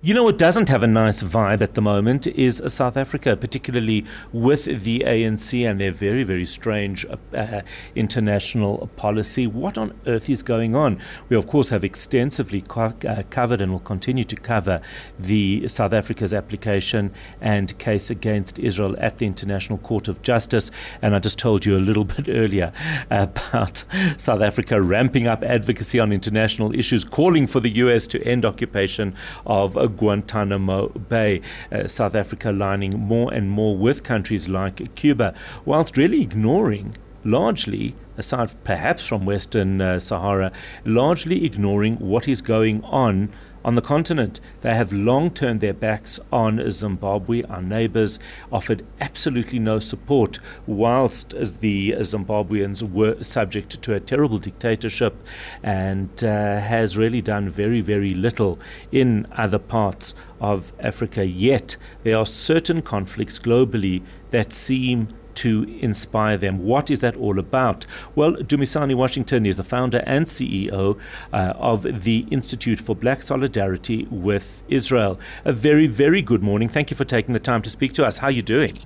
You know what doesn't have a nice vibe at the moment is South Africa, particularly with the ANC and their very, very strange uh, international policy. What on earth is going on? We, of course, have extensively co- uh, covered and will continue to cover the South Africa's application and case against Israel at the International Court of Justice. And I just told you a little bit earlier about South Africa ramping up advocacy on international issues, calling for the U.S. to end occupation of Guantanamo Bay, uh, South Africa lining more and more with countries like Cuba, whilst really ignoring largely, aside perhaps from Western uh, Sahara, largely ignoring what is going on on the continent. They have long turned their backs on Zimbabwe. Our neighbors offered absolutely no support, whilst the Zimbabweans were subject to a terrible dictatorship and uh, has really done very, very little in other parts of Africa. Yet there are certain conflicts globally that seem to inspire them. What is that all about? Well, Dumisani Washington is the founder and CEO uh, of the Institute for Black Solidarity with Israel. A very, very good morning. Thank you for taking the time to speak to us. How are you doing?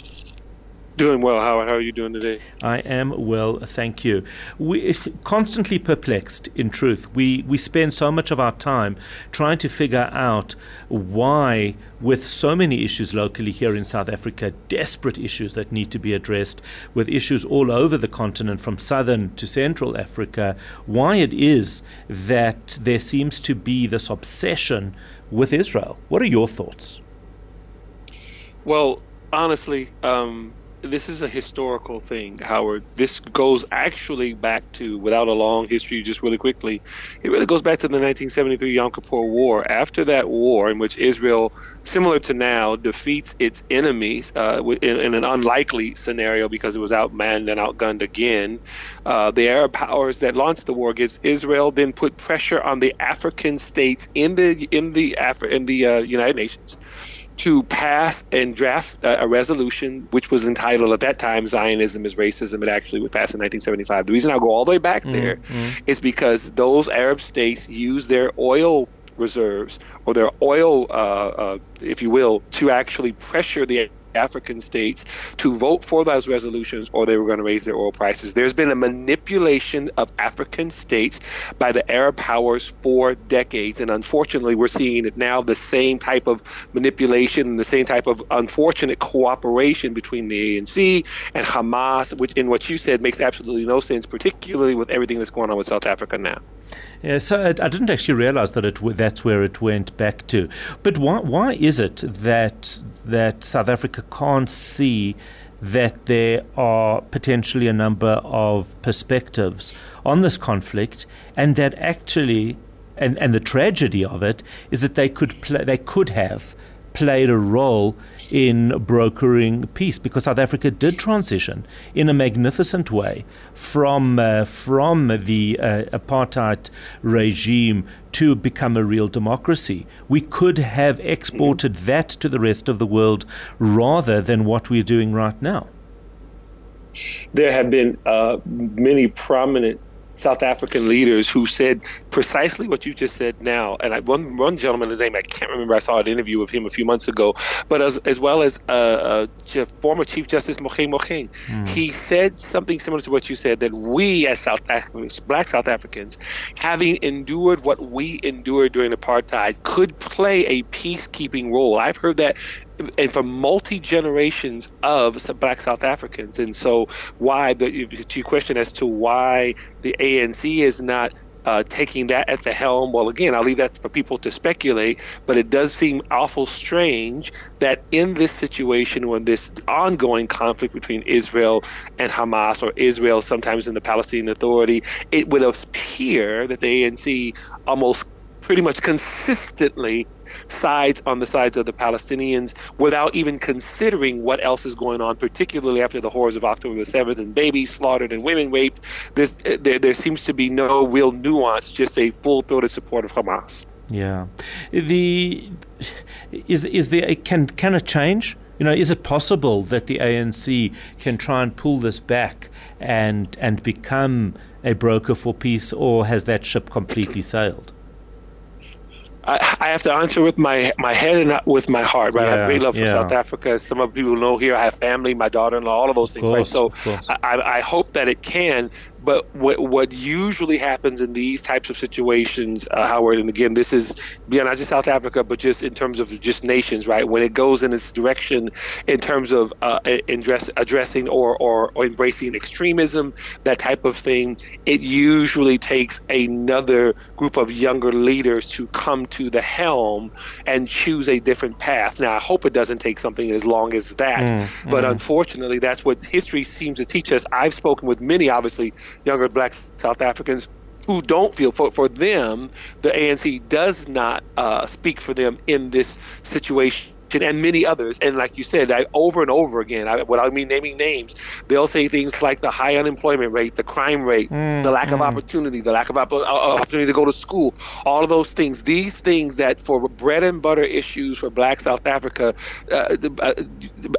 Doing well, Howard. How are you doing today? I am well, thank you. We're constantly perplexed. In truth, we we spend so much of our time trying to figure out why, with so many issues locally here in South Africa, desperate issues that need to be addressed, with issues all over the continent, from southern to central Africa, why it is that there seems to be this obsession with Israel. What are your thoughts? Well, honestly. Um, this is a historical thing, Howard. This goes actually back to, without a long history, just really quickly, it really goes back to the 1973 Yom Kippur War. After that war, in which Israel, similar to now, defeats its enemies uh, in, in, an unlikely scenario because it was outmanned and outgunned again, uh, the Arab powers that launched the war against Israel then put pressure on the African states in the in the Afri- in the uh, United Nations to pass and draft a, a, resolution which was entitled at that time Zionism is Racism. It actually was passed in 1975. The reason I go all the way back mm, there mm. is because those Arab states used their oil reserves or their oil, uh, uh, if you will, to actually pressure the African states to vote for those resolutions or they were going to raise their oil prices. There's been a manipulation of African states by the Arab powers for decades. And unfortunately, we're seeing it now the same type of manipulation and the same type of unfortunate cooperation between the ANC and Hamas, which, in what you said, makes absolutely no sense, particularly with everything that's going on with South Africa now. Yeah, so I, I didn't actually realize that it that's where it went back to. But why why is it that that South Africa can't see that there are potentially a number of perspectives on this conflict, and that actually, and, and the tragedy of it is that they could play, they could have played a role in brokering peace because South Africa did transition in a magnificent way from uh, from the uh, apartheid regime to become a real democracy. We could have exported that to the rest of the world rather than what we're doing right now. There have been uh, many prominent South African leaders who said precisely what you just said now. And I, one one the name I can't remember. I saw an interview of him a few months ago, but as as well as uh, uh, former Chief Justice Mogoeng Mogoeng, mm. he said something similar to what you said that we as South Africans, Black South Africans, having endured what we endured during apartheid, could play a peacekeeping role. I've heard that and for multi generations of black South Africans. And so, why the to your question as to why the ANC is not uh, taking that at the helm. Well, again, I'll leave that for people to speculate, but it does seem awful strange that in this situation, when this ongoing conflict between Israel and Hamas, or Israel sometimes in the Palestinian Authority, it would appear that the ANC almost pretty much consistently sides on the sides of the Palestinians without even considering what else is going on, particularly after the horrors of October the 7th and babies slaughtered and women raped. There's, eh, there, there seems to be no real nuance, just a full throated support of Hamas. Yeah. The is is there can can it change? You know, is it possible that the ANC can try and pull this back and and become a broker for peace, or has that ship completely sailed? I, I, have to answer with my my head and not with my heart, right? Yeah, I have great love for yeah. South Africa. Some of people know here I have family, my daughter-in-law, all of those things, course, right? So I, I, hope that it can. But what what usually happens in these types of situations, uh, Howard, and again, this is beyond not just South Africa, but just in terms of just nations, right? When it goes in its direction, in terms of uh, address, addressing or, or, or embracing extremism, that type of thing, it usually takes another group of younger leaders to come to the helm and choose a different path. Now, I hope it doesn't take something as long as that, mm, but mm. unfortunately, that's what history seems to teach us. I've spoken with many, obviously younger black South Africans who don't feel for, for them the ANC does not uh, speak for them in this situation and many others. And like you said, I, over and over again, I, without me naming names, they'll say things like the high unemployment rate, the crime rate, mm, the lack mm. of opportunity, the lack of uh, opportunity to go to school, all of those things. These things that for bread and butter issues for Black South Africa, uh, uh,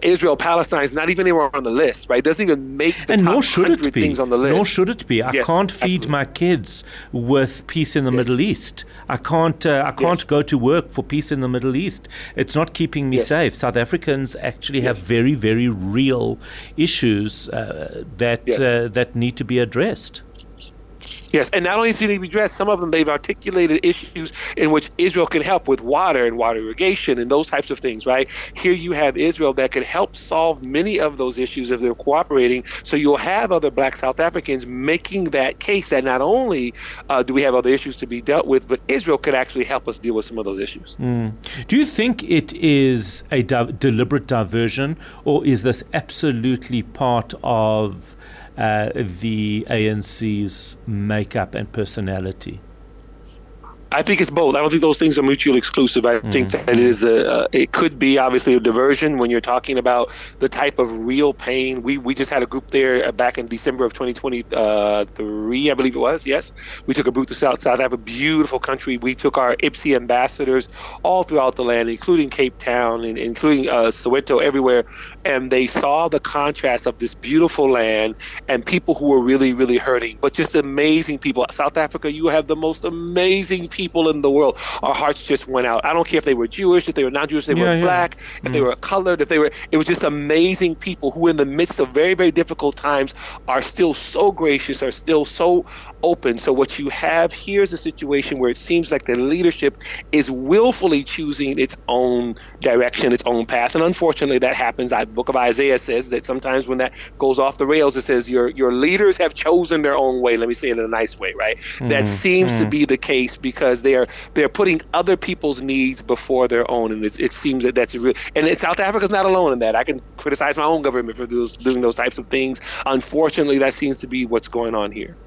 Israel Palestine is not even anywhere on the list, right? It doesn't even make the and top nor should it be. things on the list. Nor should it be. I yes, can't feed absolutely. my kids with peace in the yes. Middle East. I can't. Uh, I can't yes. go to work for peace in the Middle East. It's not keeping me safe. South Africans actually have very, very real issues uh, that uh, that need to be addressed. Yes, and not only does it need to be addressed, some of them they've articulated issues in which Israel can help with water and water irrigation and those types of things, right? Here you have Israel that can help solve many of those issues if they're cooperating. So you'll have other black South Africans making that case that not only uh, do we have other issues to be dealt with, but Israel could actually help us deal with some of those issues. Mm. Do you think it is a di- deliberate diversion, or is this absolutely part of uh, the ANC's makeup and personality? I think it's both. I don't think those things are mutually exclusive. I mm-hmm. think that it is a, uh, it could be obviously a diversion when you're talking about the type of real pain. We we just had a group there back in December of 2023, I believe it was. Yes, we took a group to South South Africa, beautiful country. We took our IBSI ambassadors all throughout the land, including Cape Town and including uh, Soweto, everywhere, and they saw the contrast of this beautiful land and people who were really really hurting, but just amazing people. South Africa, you have the most amazing people in the world, our hearts just went out. I don't care if they were Jewish, if they were not Jewish, if they yeah, were yeah. black, if mm. they were colored, if they were. It was just amazing people who, in the midst of very, very difficult times, are still so gracious, are still so open. So what you have here is a situation where it seems like the leadership is willfully choosing its own direction, its own path, and unfortunately that happens. The Book of Isaiah says that sometimes when that goes off the rails, it says your your leaders have chosen their own way. Let me say it in a nice way, right? Mm. That seems mm. to be the case because they are they're putting other people's needs before their own, and it, it seems that that's real. And it, South Africa's not alone in that. I can criticize my own government for those, doing those types of things. Unfortunately, that seems to be what's going on here.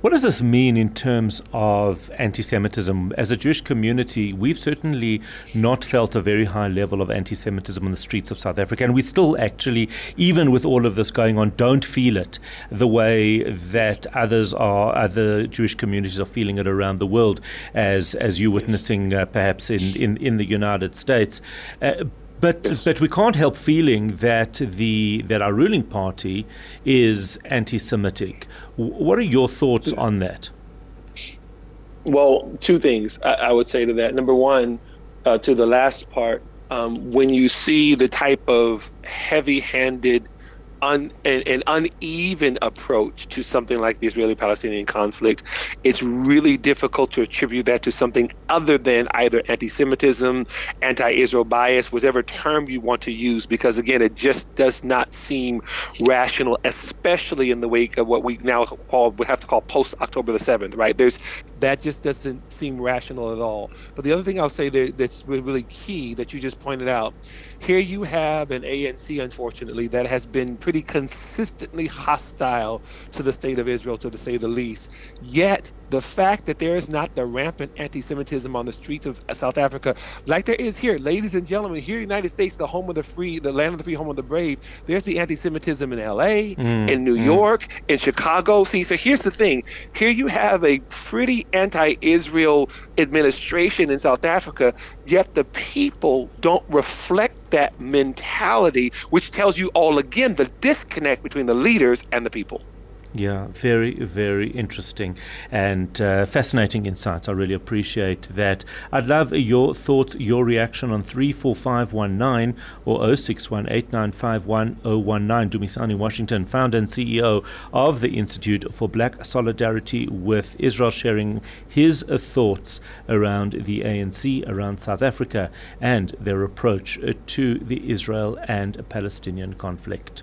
What does this mean in terms of anti Semitism? As a Jewish community, we've certainly not felt a very high level of anti Semitism on the streets of South Africa. And we still actually, even with all of this going on, don't feel it the way that others are, other Jewish communities are feeling it around the world, as, as you're witnessing uh, perhaps in, in, in the United States. Uh, but Yes. but we can't help feeling that the that our ruling party is anti-Semitic. What are your thoughts on that? Well, two things I, I would say to that. Number one, uh, to the last part, um, when you see the type of heavy-handed, un, an, an uneven approach to something like the Israeli-Palestinian conflict, it's really difficult to attribute that to something other than either anti-Semitism, anti-Israel bias, whatever term you want to use, because again, it just does not seem rational, especially in the wake of what we now call we have to call post October the seventh, right? There's that just doesn't seem rational at all. But the other thing I'll say there, that's really key that you just pointed out, here you have an ANC, unfortunately, that has been pretty consistently hostile to the state of Israel, to say the least. Yet the fact that there is not the rampant anti-Semitism on the streets of South Africa, like there is here, ladies and gentlemen, here, in the United States, the home of the free, the land of the free, home of the brave. There's the anti-Semitism in L.A., Mm, in New mm. York, in Chicago. See, so here's the thing: here you have a pretty anti-Israel administration in South Africa, yet the people don't reflect that mentality, which tells you all again the disconnect between the leaders and the people. Yeah, very, very interesting and uh, fascinating insights. I really appreciate that. I'd love your thoughts, your reaction on 34519 or 0618951019. Dumisani Washington, founder and CEO of the Institute for Black Solidarity with Israel, sharing his uh, thoughts around the ANC, around South Africa, and their approach to the Israel and Palestinian conflict.